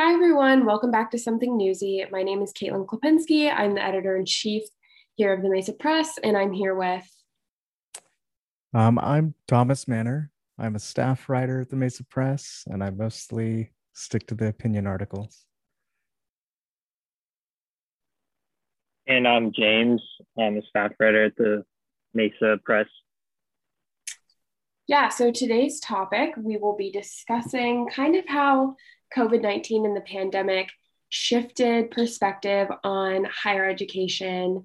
Hi, everyone. Welcome back to Something Newsy. My name is Kaitlin Clapinski. I'm the editor in chief here of the Mesa Press, and I'm here with. Um, I'm Thomas Manor. I'm a staff writer at the Mesa Press, and I mostly stick to the opinion articles. And I'm James. I'm a staff writer at the Mesa Press. Yeah, so today's topic, we will be discussing kind of how COVID 19 and the pandemic shifted perspective on higher education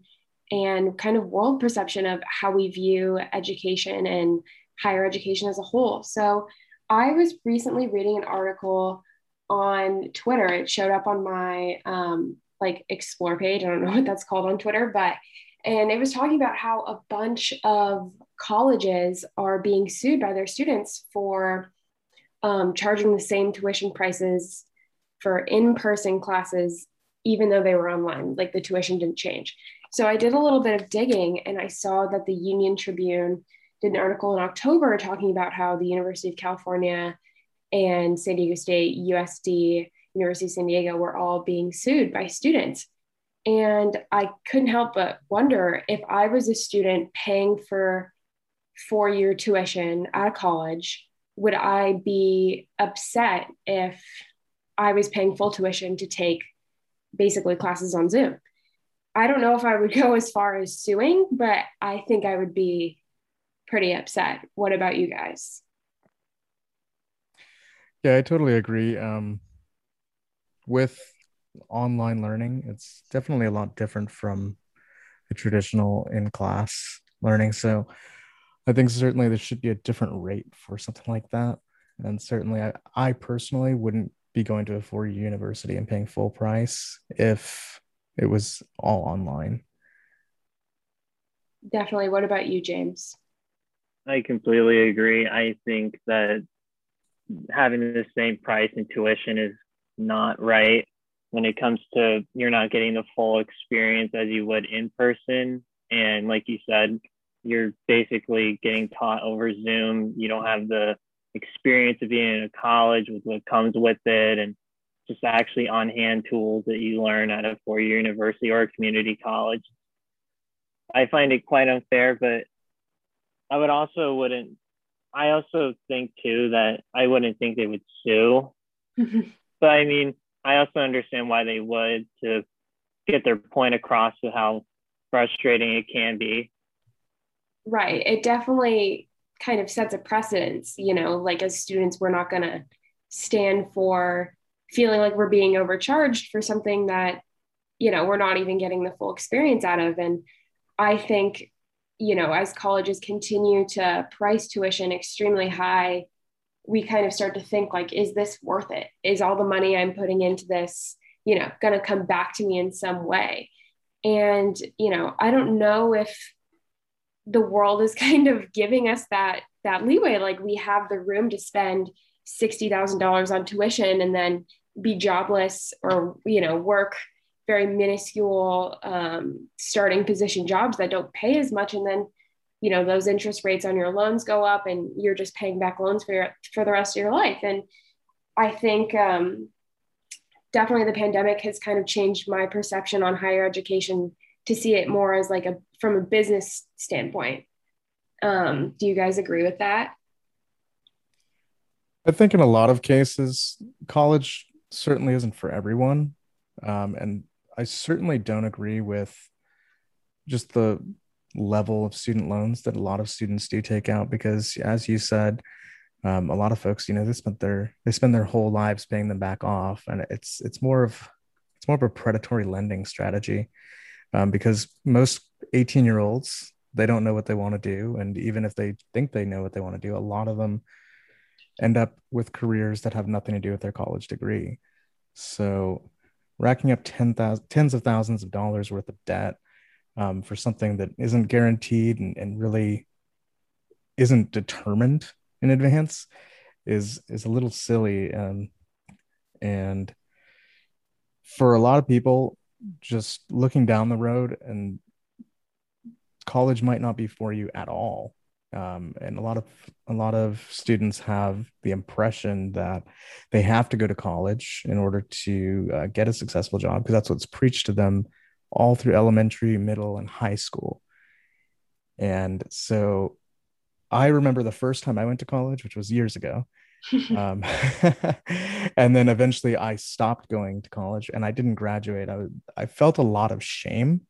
and kind of world perception of how we view education and higher education as a whole. So I was recently reading an article on Twitter. It showed up on my um, like explore page. I don't know what that's called on Twitter, but and it was talking about how a bunch of colleges are being sued by their students for um, charging the same tuition prices for in-person classes even though they were online like the tuition didn't change. So i did a little bit of digging and i saw that the union tribune did an article in october talking about how the university of california and san diego state usd university of san diego were all being sued by students. And i couldn't help but wonder if i was a student paying for four year tuition at a college would I be upset if I was paying full tuition to take basically classes on Zoom? I don't know if I would go as far as suing, but I think I would be pretty upset. What about you guys? Yeah, I totally agree. Um, with online learning, it's definitely a lot different from the traditional in class learning. So I think certainly there should be a different rate for something like that. And certainly, I, I personally wouldn't be going to a four year university and paying full price if it was all online. Definitely. What about you, James? I completely agree. I think that having the same price in tuition is not right when it comes to you're not getting the full experience as you would in person. And like you said, you're basically getting taught over Zoom. You don't have the experience of being in a college with what comes with it and just actually on hand tools that you learn at a four year university or a community college. I find it quite unfair, but I would also wouldn't, I also think too that I wouldn't think they would sue. but I mean, I also understand why they would to get their point across to how frustrating it can be Right. It definitely kind of sets a precedence, you know, like as students, we're not going to stand for feeling like we're being overcharged for something that, you know, we're not even getting the full experience out of. And I think, you know, as colleges continue to price tuition extremely high, we kind of start to think like, is this worth it? Is all the money I'm putting into this, you know, going to come back to me in some way? And, you know, I don't know if the world is kind of giving us that that leeway. Like we have the room to spend $60,000 on tuition and then be jobless or you know work very minuscule um, starting position jobs that don't pay as much. And then you know those interest rates on your loans go up and you're just paying back loans for your for the rest of your life. And i think um, definitely the pandemic has kind of changed my perception on higher education to see it more as like a from a business standpoint. Um, do you guys agree with that? I think in a lot of cases, college certainly isn't for everyone. Um, and I certainly don't agree with just the level of student loans that a lot of students do take out because as you said um, a lot of folks you know they spent their they spend their whole lives paying them back off and it's it's more of it's more of a predatory lending strategy um, because most 18 year olds they don't know what they want to do. And even if they think they know what they want to do a lot of them end up with careers that have nothing to do with their college degree. So racking up 10,000 tens of thousands of dollars worth of debt um, for something that isn't guaranteed and, and really isn't determined in advance is is a little silly. Um, and for a lot of people just looking down the road and college might not be for you at all. Um, and a lot of a lot of students have the impression that they have to go to college in order to uh, get a successful job because that's what's preached to them all through elementary middle and high school. And so i remember the first time i went to college which was years ago um, and then eventually i stopped going to college and i didn't graduate. I, I felt a lot of shame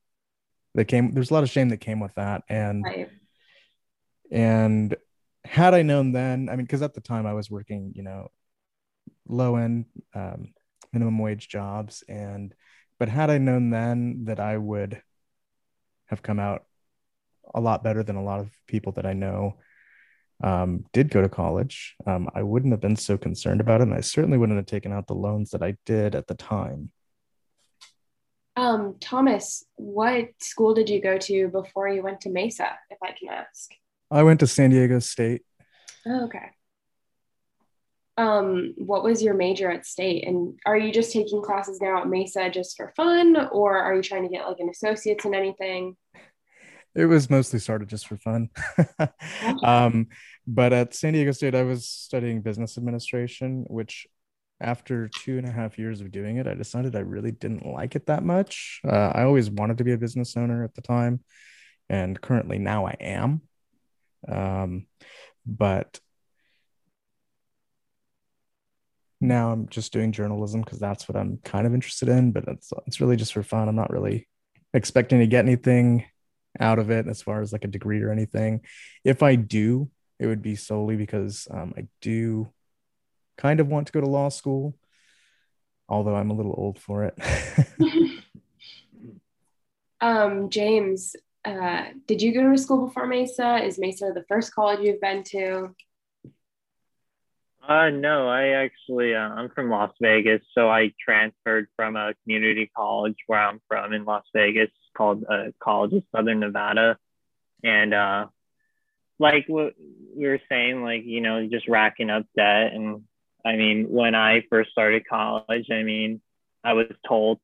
that came there's a lot of shame that came with that. And right. and had I known then, I mean, because at the time I was working, you know, low end um, minimum wage jobs, and but had I known then that I would have come out a lot better than a lot of people that I know um, did go to college, um, I wouldn't have been so concerned about it, and I certainly wouldn't have taken out the loans that I did at the time. Um, Thomas, what school did you go to before you went to Mesa, if I can ask? I went to San Diego State. Oh, okay. Um, what was your major at state? And are you just taking classes now at Mesa just for fun, or are you trying to get like an associate's in anything? It was mostly started just for fun. um, but at San Diego State, I was studying business administration, which after two and a half years of doing it, I decided I really didn't like it that much. Uh, I always wanted to be a business owner at the time, and currently now I am. Um, but now I'm just doing journalism because that's what I'm kind of interested in. But it's it's really just for fun. I'm not really expecting to get anything out of it as far as like a degree or anything. If I do, it would be solely because um, I do kind of want to go to law school, although I'm a little old for it. um, James, uh, did you go to school before Mesa? Is Mesa the first college you've been to? Uh, no, I actually, uh, I'm from Las Vegas. So I transferred from a community college where I'm from in Las Vegas called uh, College of Southern Nevada. And uh, like what we were saying, like, you know, just racking up debt. And I mean, when I first started college, I mean, I was told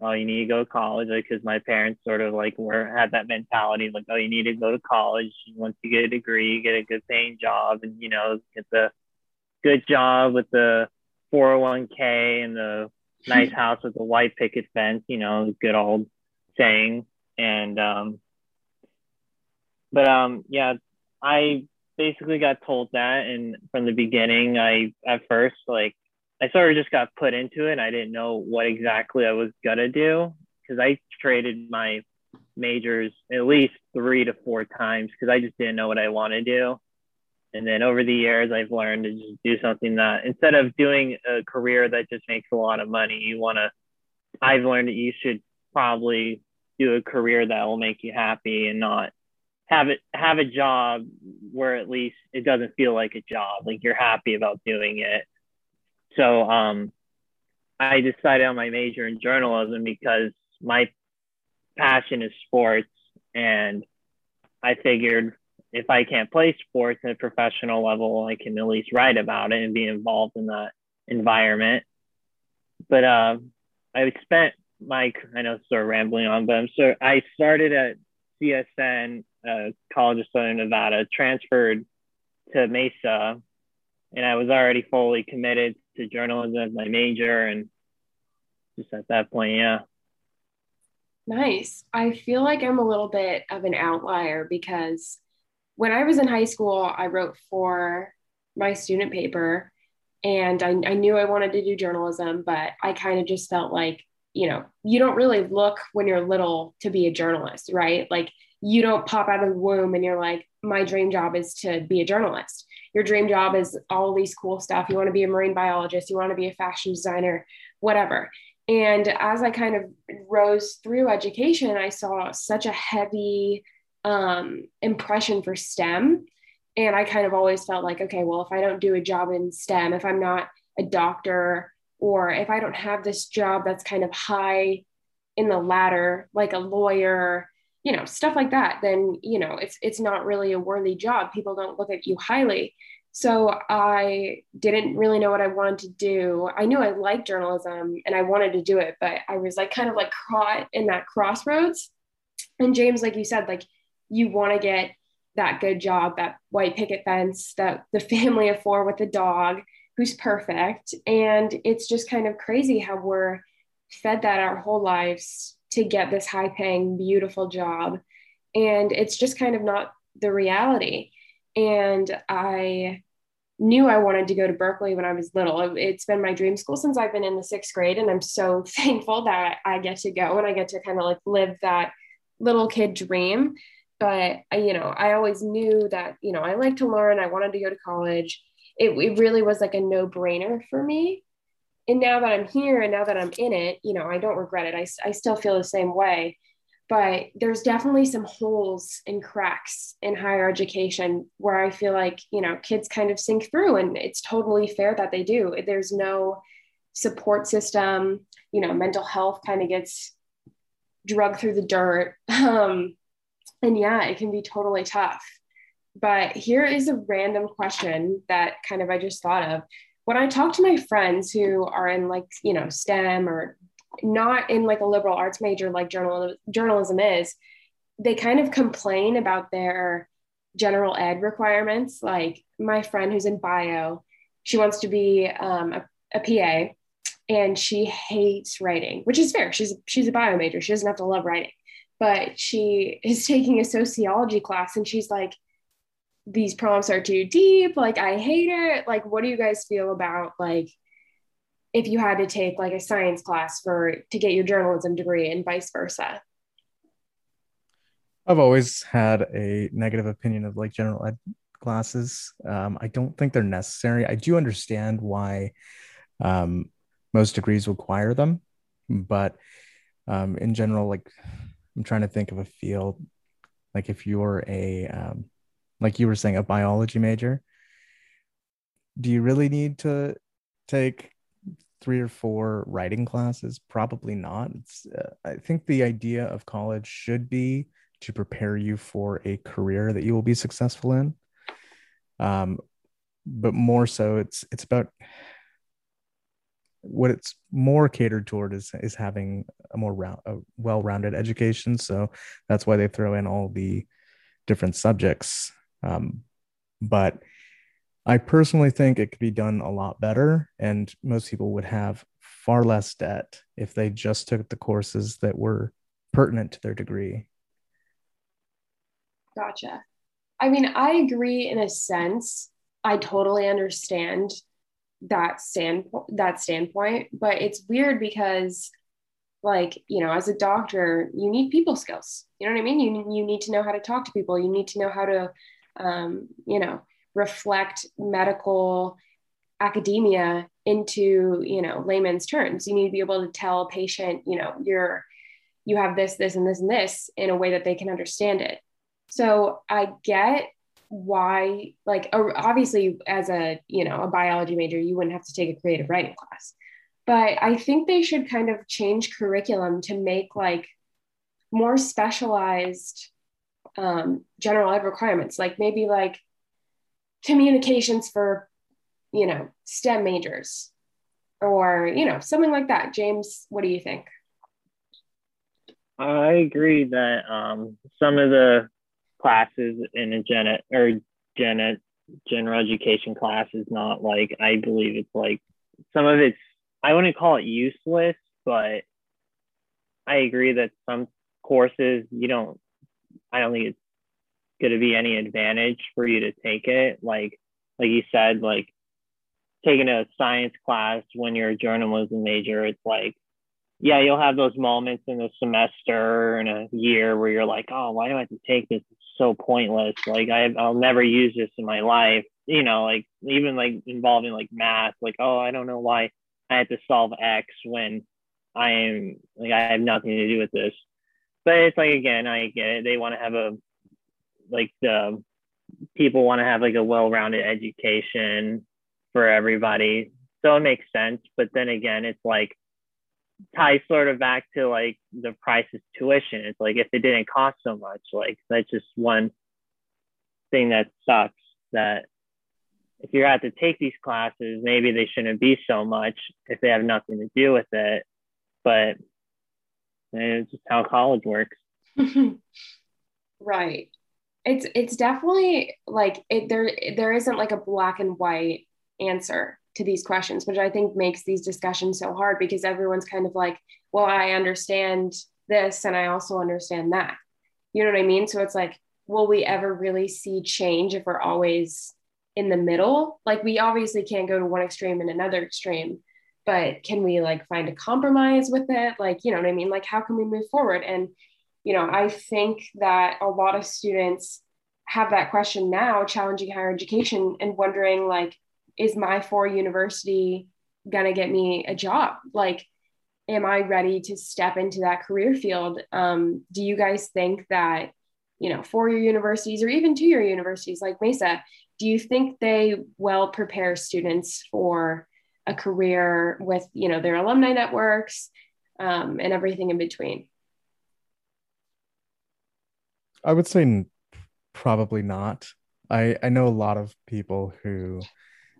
oh, you need to go to college, because like, my parents sort of like were had that mentality, like, oh, you need to go to college. Once you get a degree, get a good paying job, and you know, get the good job with the 401k and the nice house with the white picket fence. You know, good old saying. And um, but um, yeah, I basically got told that, and from the beginning, I at first like I sort of just got put into it. I didn't know what exactly I was gonna do because I traded my majors at least three to four times because I just didn't know what I want to do. And then over the years, I've learned to just do something that instead of doing a career that just makes a lot of money, you want to. I've learned that you should probably do a career that will make you happy and not have it have a job where at least it doesn't feel like a job. Like you're happy about doing it so um, I decided on my major in journalism because my passion is sports, and I figured if I can't play sports at a professional level, I can at least write about it and be involved in that environment. But uh, I spent my I know sort of rambling on, but I'm so I started at CSN, uh, College of Southern Nevada, transferred to Mesa, and I was already fully committed to journalism as my major and just at that point yeah. Nice. I feel like i'm a little bit of an outlier because when i was in high school i wrote for my student paper and I, I knew i wanted to do journalism but i kind of just felt like you know you don't really look when you're little to be a journalist right? Like you don't pop out of the womb and you're like my dream job is to be a journalist your dream job is all these cool stuff. You want to be a marine biologist, you want to be a fashion designer, whatever. And as I kind of rose through education, I saw such a heavy um, impression for STEM. And I kind of always felt like, okay, well, if I don't do a job in STEM, if I'm not a doctor, or if I don't have this job that's kind of high in the ladder, like a lawyer, you know stuff like that then you know it's it's not really a worthy job. People don't look at you highly. So i didn't really know what i wanted to do. I knew i liked journalism and i wanted to do it but i was like kind of like caught in that crossroads. And james like you said like you want to get that good job, that white picket fence, that the family of four with the dog who's perfect. And it's just kind of crazy how we're fed that our whole lives to get this high paying, beautiful job. And it's just kind of not the reality. And I knew I wanted to go to Berkeley when I was little. It's been my dream school since I've been in the sixth grade. And I'm so thankful that I get to go and I get to kind of like live that little kid dream. But you know, I always knew that, you know, I like to learn. I wanted to go to college. It, it really was like a no brainer for me. And now that I'm here and now that I'm in it, you know, I don't regret it. I, I still feel the same way but there's definitely some holes and cracks in higher education where I feel like, you know, kids kind of sink through and it's totally fair that they do. There's no support system, you know, mental health kind of gets drugged through the dirt. Um, and yeah, it can be totally tough. But here is a random question that kind of I just thought of. When I talk to my friends who are in like, you know, STEM or not in like a liberal arts major like journal, journalism is, they kind of complain about their general ed requirements. Like my friend who's in bio, she wants to be um, a, a PA and she hates writing, which is fair. She's she's a bio major. She doesn't have to love writing. But she is taking a sociology class and she's like, these prompts are too deep. Like, I hate it. Like, what do you guys feel about like if you had to take like a science class for to get your journalism degree and vice versa? I've always had a negative opinion of like general ed classes. Um, I don't think they're necessary. I do understand why um, most degrees require them, but um, in general, like I'm trying to think of a field, like if you're a, um, like you were saying, a biology major, do you really need to take three or four writing classes? Probably not. It's uh, i think the idea of college should be to prepare you for a career that you will be successful in. Um, but more so it's it's about what it's more catered toward is is having a more round a well-rounded education. So that's why they throw in all the different subjects um, but I personally think it could be done a lot better, and most people would have far less debt if they just took the courses that were pertinent to their degree. Gotcha. I mean, I agree in a sense. I totally understand that standpoint that standpoint, but it's weird because like, you know, as a doctor, you need people skills. You know what I mean? You you need to know how to talk to people. You need to know how to um, you know, reflect medical academia into you know layman's terms. You need to be able to tell a patient you know you're you have this this and this and this in a way that they can understand it. So i get why like obviously as a you know a biology major you wouldn't have to take a creative writing class. But i think they should kind of change curriculum to make like more specialized um, general ed requirements like maybe like communications for, you know, STEM majors or, you know, something like that. James, what do you think? I agree that um, some of the classes in a gen or gen general education class is not like I believe it's like some of it's I wouldn't call it useless, but I agree that some courses you don't I don't think it's going to be any advantage for you to take it. Like, like you said, like taking a science class when you're a journalism major, it's like, yeah, you'll have those moments in a semester and a year where you're like, oh, why do I have to take this? It's so pointless. Like, I, I'll never use this in my life. You know, like even like involving like math, like, oh, I don't know why I had to solve X when I am like, I have nothing to do with this. But it's like, again, I get it. They want to have a like the people want to have like a well-rounded education for everybody. So it makes sense. But then again it's like ties sort of back to like the price of tuition. It's like if it didn't cost so much like that's just one thing that sucks that if you have to take these classes maybe they shouldn't be so much if they have nothing to do with it. But it's just how college works. Right. It's it's definitely like it there there isn't like a black and white answer to these questions which i think makes these discussions so hard because everyone's kind of like well i understand this and i also understand that. You know what i mean? So it's like will we ever really see change if we're always in the middle? Like we obviously can't go to one extreme and another extreme but can we like find a compromise with it like you know what i mean like how can we move forward and you know, I think that a lot of students have that question now, challenging higher education and wondering, like, is my four university going to get me a job? Like, am I ready to step into that career field? Um, do you guys think that, you know, four year universities or even two year universities like Mesa, do you think they well prepare students for a career with, you know, their alumni networks um, and everything in between? I would say probably not. I I know a lot of people who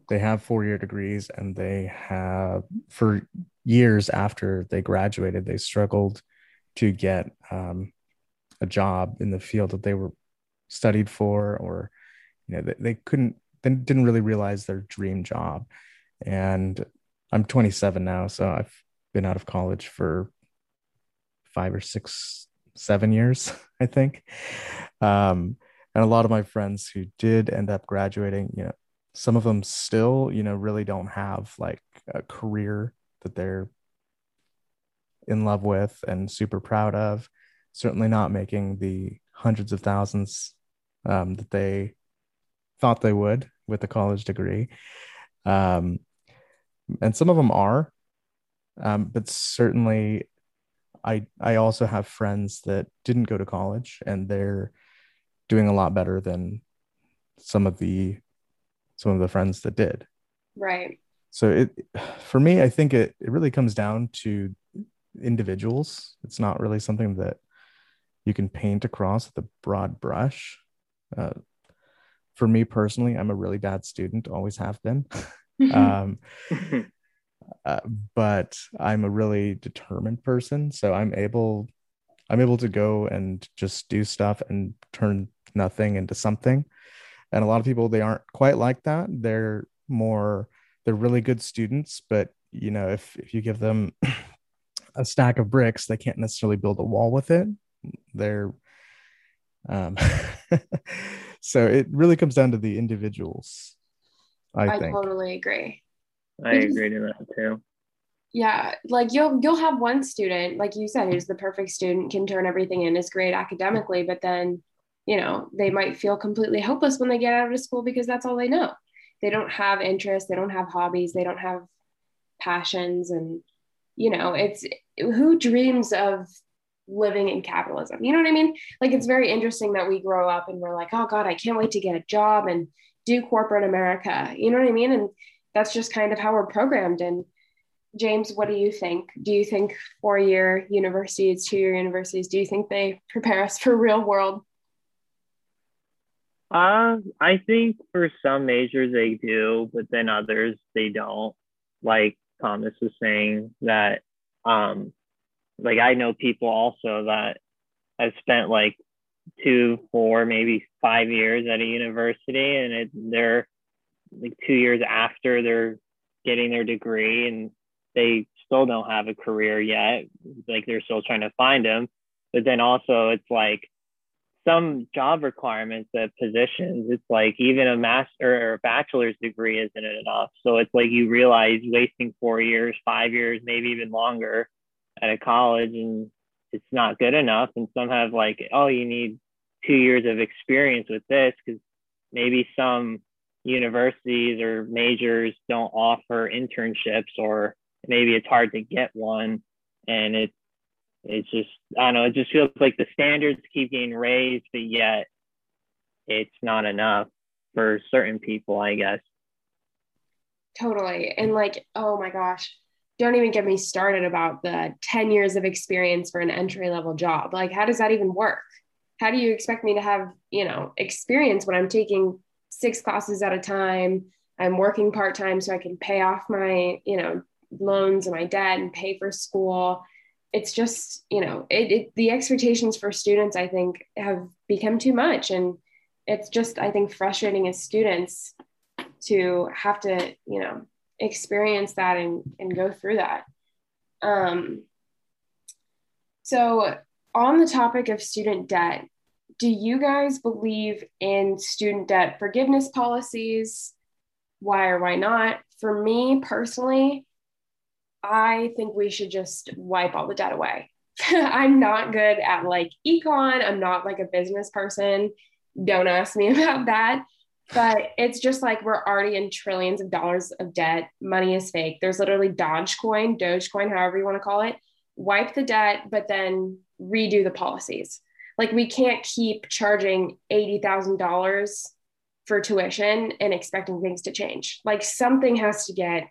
they have four year degrees and they have for years after they graduated they struggled to get um, a job in the field that they were studied for or you know they, they couldn't they didn't really realize their dream job and i'm 27 now so i've been out of college for five or six seven years, I think. Um, and a lot of my friends who did end up graduating, you know, some of them still, you know, really don't have like a career that they're in love with and super proud of. Certainly not making the hundreds of thousands um, that they thought they would with a college degree. Um, and some of them are, um, but certainly I I also have friends that didn't go to college and they're doing a lot better than some of the some of the friends that did. Right. So it for me, I think it it really comes down to individuals. It's not really something that you can paint across with a broad brush. Uh, for me personally, I'm a really bad student, always have been. um, uh, but I'm a really determined person, so I'm able I'm able to go and just do stuff and turn nothing into something. And a lot of people they aren't quite like that. They're more they're really good students, but you know, if if you give them a stack of bricks, they can't necessarily build a wall with it. They're um so it really comes down to the individuals. I, I think. totally agree. I agree to that too. Yeah, like you'll you'll have one student, like you said, who's the perfect student, can turn everything in, is great academically, but then, you know, they might feel completely hopeless when they get out of school because that's all they know. They don't have interests, they don't have hobbies, they don't have passions, and you know, it's who dreams of living in capitalism. You know what I mean? Like it's very interesting that we grow up and we're like, oh God, I can't wait to get a job and do corporate America. You know what I mean? And that's just kind of how we're programmed. And James, what do you think? Do you think four year universities, two year universities, do you think they prepare us for real world? Uh, I think for some majors they do, but then others they don't. Like Thomas was saying that, um, like I know people also that have spent like two, four, maybe five years at a university, and it, they're like two years after they're getting their degree and they still don't have a career yet. Like they're still trying to find them. But then also it's like some job requirements of positions, it's like even a master or a bachelor's degree isn't enough. So it's like you realize wasting four years, five years, maybe even longer at a college and it's not good enough. And some have like, oh, you need two years of experience with this because maybe some universities or majors don't offer internships or maybe it's hard to get one and it it's just I don't know, it just feels like the standards keep getting raised, but yet it's not enough for certain people, I guess. Totally. And like, oh my gosh, don't even get me started about the 10 years of experience for an entry level job. Like, how does that even work? How do you expect me to have, you know, experience when I'm taking six classes at a time. I'm working part time so I can pay off my, you know, loans and my debt and pay for school. It's just, you know, it, it the expectations for students, I think, have become too much. And it's just I think frustrating as students to have to you know experience that and and go through that. Um, so on the topic of student debt, do you guys believe in student debt forgiveness policies? Why or why not? For me personally, I think we should just wipe all the debt away. I'm not good at like econ. I'm not like a business person. Don't ask me about that. But it's just like we're already in trillions of dollars of debt. Money is fake. There's literally Dogecoin, Dogecoin, however you want to call it. Wipe the debt, but then redo the policies. Like we can't keep charging $80,000 for tuition and expecting things to change. Like something has to get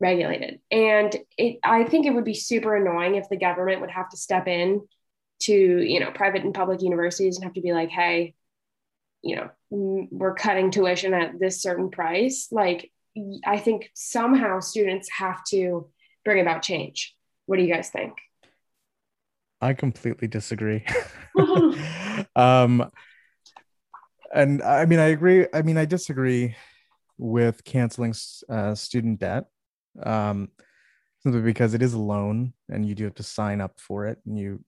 regulated. And it, I think it would be super annoying if the government would have to step in to, you know, private and public universities and have to be like, hey, you know, we're cutting tuition at this certain price. Like, I think somehow students have to bring about change. What do you guys think? I completely disagree. um, and I mean, I agree. I mean, I disagree with canceling uh, student debt um, simply because it is a loan and you do have to sign up for it and you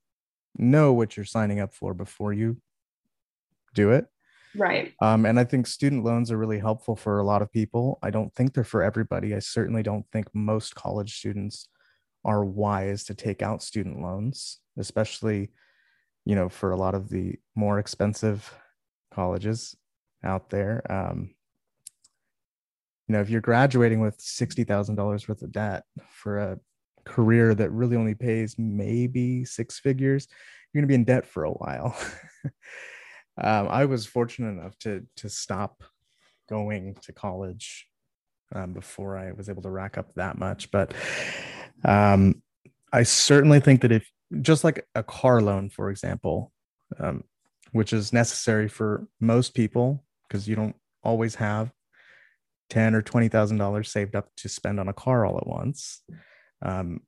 know what you're signing up for before you do it. Right. Um, and I think student loans are really helpful for a lot of people. I don't think they're for everybody. I certainly don't think most college students are wise to take out student loans, especially, you know, for a lot of the more expensive colleges out there. Um, you know if you're graduating with $60000 worth of debt for a career that really only pays maybe six figures you're going to be in debt for a while um, i was fortunate enough to to stop going to college um, before i was able to rack up that much but um, i certainly think that if just like a car loan for example um, which is necessary for most people because you don't always have ten or twenty thousand dollars saved up to spend on a car all at once, um,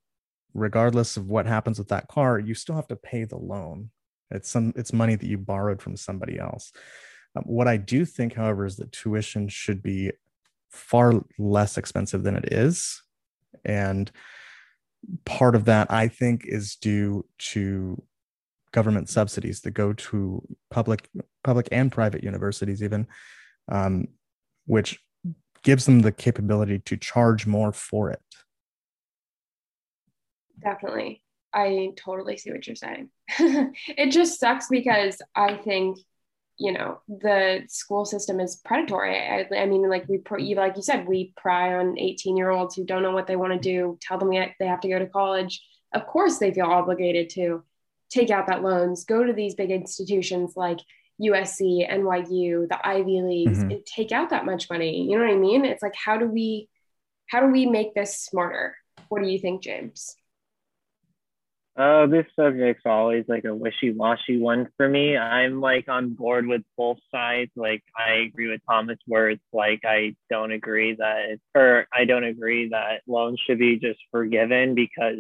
regardless of what happens with that car, you still have to pay the loan. It's some it's money that you borrowed from somebody else. Um, what I do think, however, is that tuition should be far less expensive than it is, and part of that I think is due to government subsidies that go to public public and private universities even um, which gives them the capability to charge more for it. Definitely. I totally see what you're saying. it just sucks because I think, you know, the school system is predatory. I, I mean, like we, put, like you said, we pry on 18 year olds who don't know what they want to do, tell them they have to go to college. Of course, they feel obligated to take out that loans, go to these big institutions like USC, NYU, the Ivy Leagues, mm-hmm. and take out that much money. You know what I mean? It's like how do we how do we make this smarter? What do you think, James? Oh, this subject's always like a wishy-washy one for me. I'm like on board with both sides. Like I agree with Thomas it's like I don't agree that or I don't agree that loans should be just forgiven because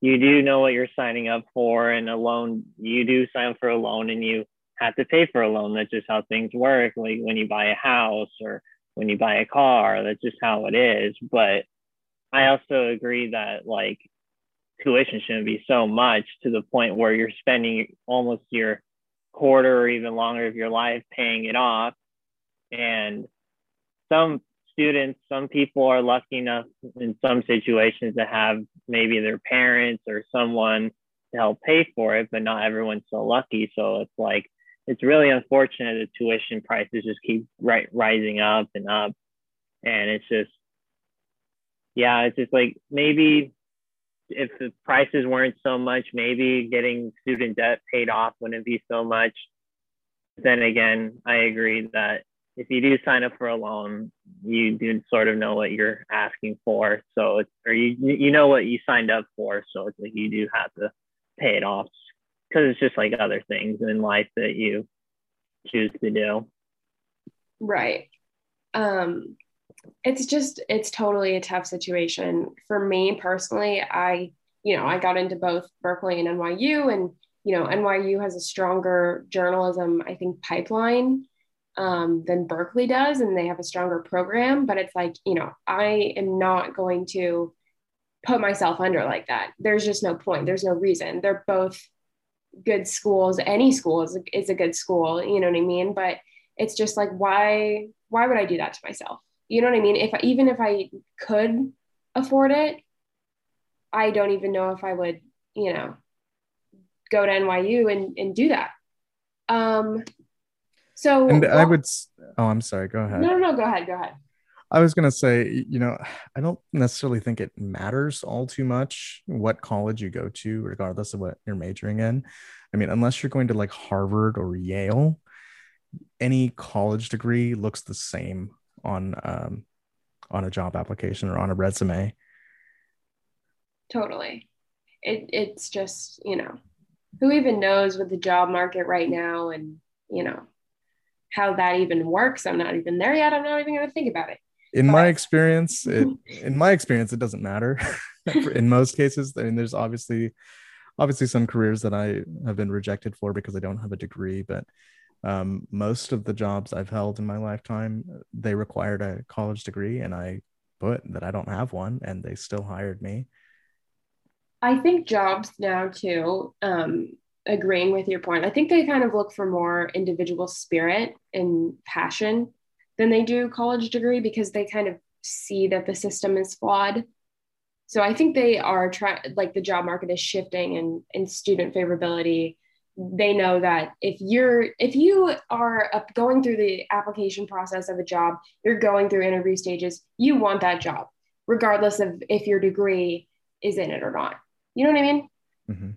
you do know what you're signing up for and a loan you do sign up for a loan and you have to pay for a loan. That's just how things work. Like when you buy a house or when you buy a car, that's just how it is. But I also agree that like tuition shouldn't be so much to the point where you're spending almost your quarter or even longer of your life paying it off. And some students, some people are lucky enough in some situations to have maybe their parents or someone to help pay for it, but not everyone's so lucky. So it's like it's really unfortunate that tuition prices just keep right rising up and up and it's just yeah it's just like maybe if the prices weren't so much maybe getting student debt paid off wouldn't be so much then again i agree that if you do sign up for a loan you do sort of know what you're asking for so it's or you you know what you signed up for so it's like you do have to pay it off because it's just like other things in life that you choose to do. Right. Um, it's just it's totally a tough situation for me personally. I you know I got into both Berkeley and NYU, and you know NYU has a stronger journalism I think pipeline. um, than Berkeley does, and they have a stronger program. But it's like, you know, I am not going to put myself under like that. There's just no point. There's no reason. They're both good schools. Any school is a, is a good school. You know what I mean? But it's just like, why? Why would I do that to myself? You know what I mean? If even if I could afford it, I don't even know if I would, you know, go to NYU and, and do that. Um, so and well, I would, oh, I'm sorry. Go ahead. No, no, no, go ahead. Go ahead. I was going to say, you know, I don't necessarily think it matters all too much what college you go to, regardless of what you're majoring in. I mean, unless you're going to like Harvard or Yale, any college degree looks the same on um, on a job application or on a resume. Totally. It, it's just, you know, who even knows with the job market right now and, you know, how that even works. I'm not even there yet. I'm not even going to think about it. In but... my experience, it, in my experience, it doesn't matter. in most cases, I mean, there's obviously, obviously some careers that I have been rejected for because I don't have a degree, but um, most of the jobs I've held in my lifetime, they required a college degree, and I put that I don't have one, and they still hired me. I think jobs now too, um, agreeing with your point, I think they kind of look for more individual spirit and passion than they do college degree because they kind of see that the system is flawed. So I think they are trying, like the job market is shifting and, and student favorability they know that if you're if you are going through the application process of a job you're going through interview stages you want that job regardless of if your degree is in it or not. You know what i mean? Mm-hmm.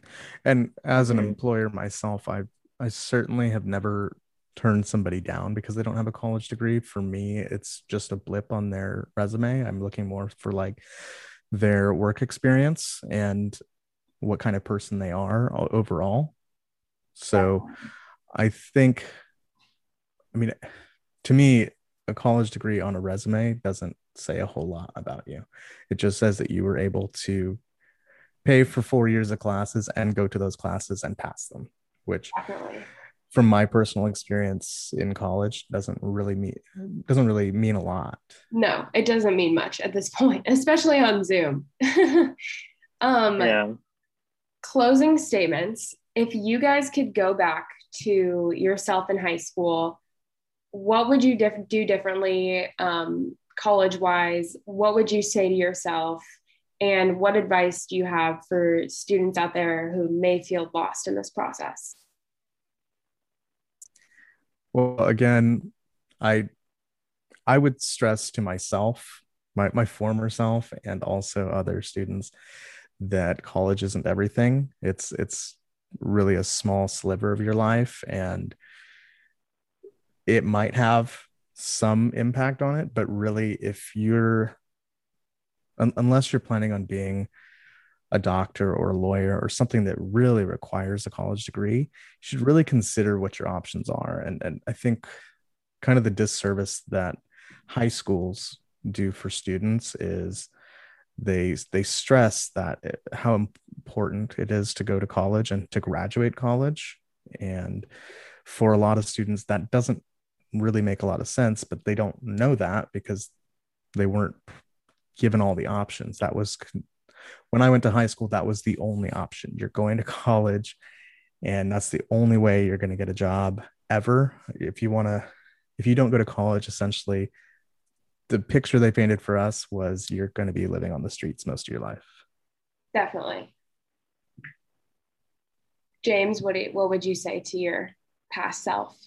and as an mm-hmm. employer myself i i certainly have never turned somebody down because they don't have a college degree. For me it's just a blip on their resume. I'm looking more for like their work experience and what kind of person they are overall so I think, I mean, to me, a college degree on a resume doesn't say a whole lot about you. It just says that you were able to pay for four years of classes and go to those classes and pass them, which Definitely. from my personal experience in college doesn't really mean doesn't really mean a lot. No, it doesn't mean much at this point, especially on Zoom. um yeah. closing statements if you guys could go back to yourself in high school, what would you dif- do differently um, college wise? What would you say to yourself? And what advice do you have for students out there who may feel lost in this process? Well, again, I I would stress to myself, my, my former self, and also other students that college isn't everything. It's it's really a small sliver of your life and it might have some impact on it but really if you're un- unless you're planning on being a doctor or a lawyer or something that really requires a college degree you should really consider what your options are. And and i think kind of the disservice that high schools do for students is they they stress that it, how important it is to go to college and to graduate college. And for a lot of students that doesn't really make a lot of sense but they don't know that because they weren't given all the options. That was when i went to high school that was the only option. You're going to college and that's the only way you're going to get a job ever. If you want to if you don't go to college essentially the picture they painted for us was you're going to be living on the streets most of your life. Definitely. James, what do, what would you say to your past self?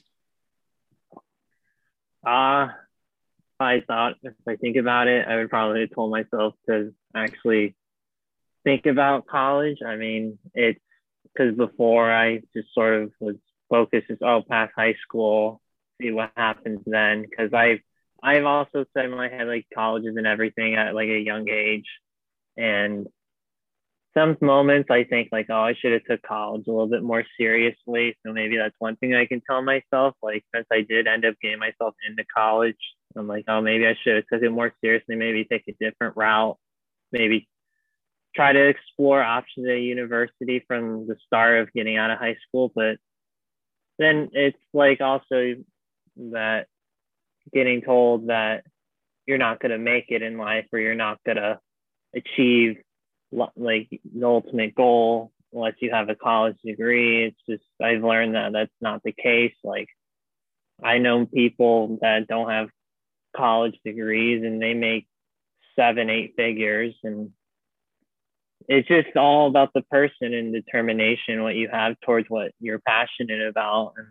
Uh, I thought if I think about it, I would probably have told myself to actually think about college. I mean, it's because before I just sort of was focused, just oh, past high school, see what happens then. Because I I've also said in my head like colleges and everything at like a young age, and some moments I think like oh I should have took college a little bit more seriously. So maybe that's one thing I can tell myself. Like since I did end up getting myself into college, I'm like oh maybe I should have took it more seriously. Maybe take a different route. Maybe try to explore options at university from the start of getting out of high school. But then it's like also that getting told that you're not going to make it in life or you're not going to achieve like the ultimate goal unless you have a college degree. It's just, I've learned that that's not the case. Like, I know people that don't have college degrees and they make seven, eight figures. And it's just all about the person and determination, what you have towards what you're passionate about. And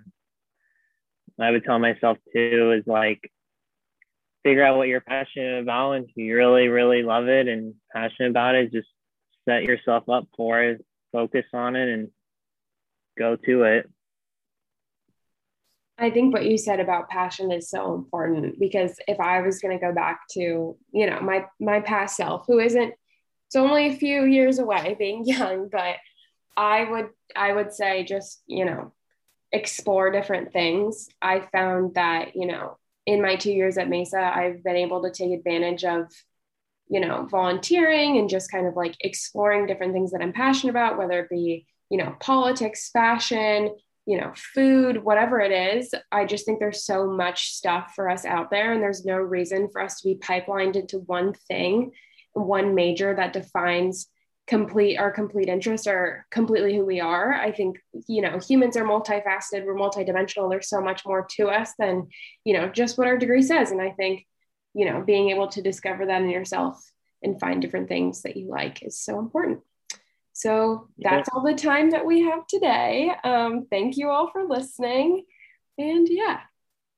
I would tell myself too is like, figure out what you're passionate about. And if you really, really love it and passionate about it, just set yourself up for it, focus on it, and go to it. I think what you said about passion is so important because if I was going to go back to, you know, my my past self who isn't it's only a few years away being young, but I would I would say just, you know, explore different things. I found that, you know, in my 2 years at Mesa, I've been able to take advantage of you know volunteering and just kind of like exploring different things that I'm passionate about whether it be, you know, politics, fashion, you know, food, whatever it is. I just think there's so much stuff for us out there, and there's no reason for us to be pipelined into one thing, one major that defines complete our complete interests are completely who we are. I think, you know, humans are multifaceted, we're multidimensional. There's so much more to us than, you know, just what our degree says. And I think, you know, being able to discover that in yourself and find different things that you like is so important. So that's all the time that we have today. Um, thank you all for listening. And yeah,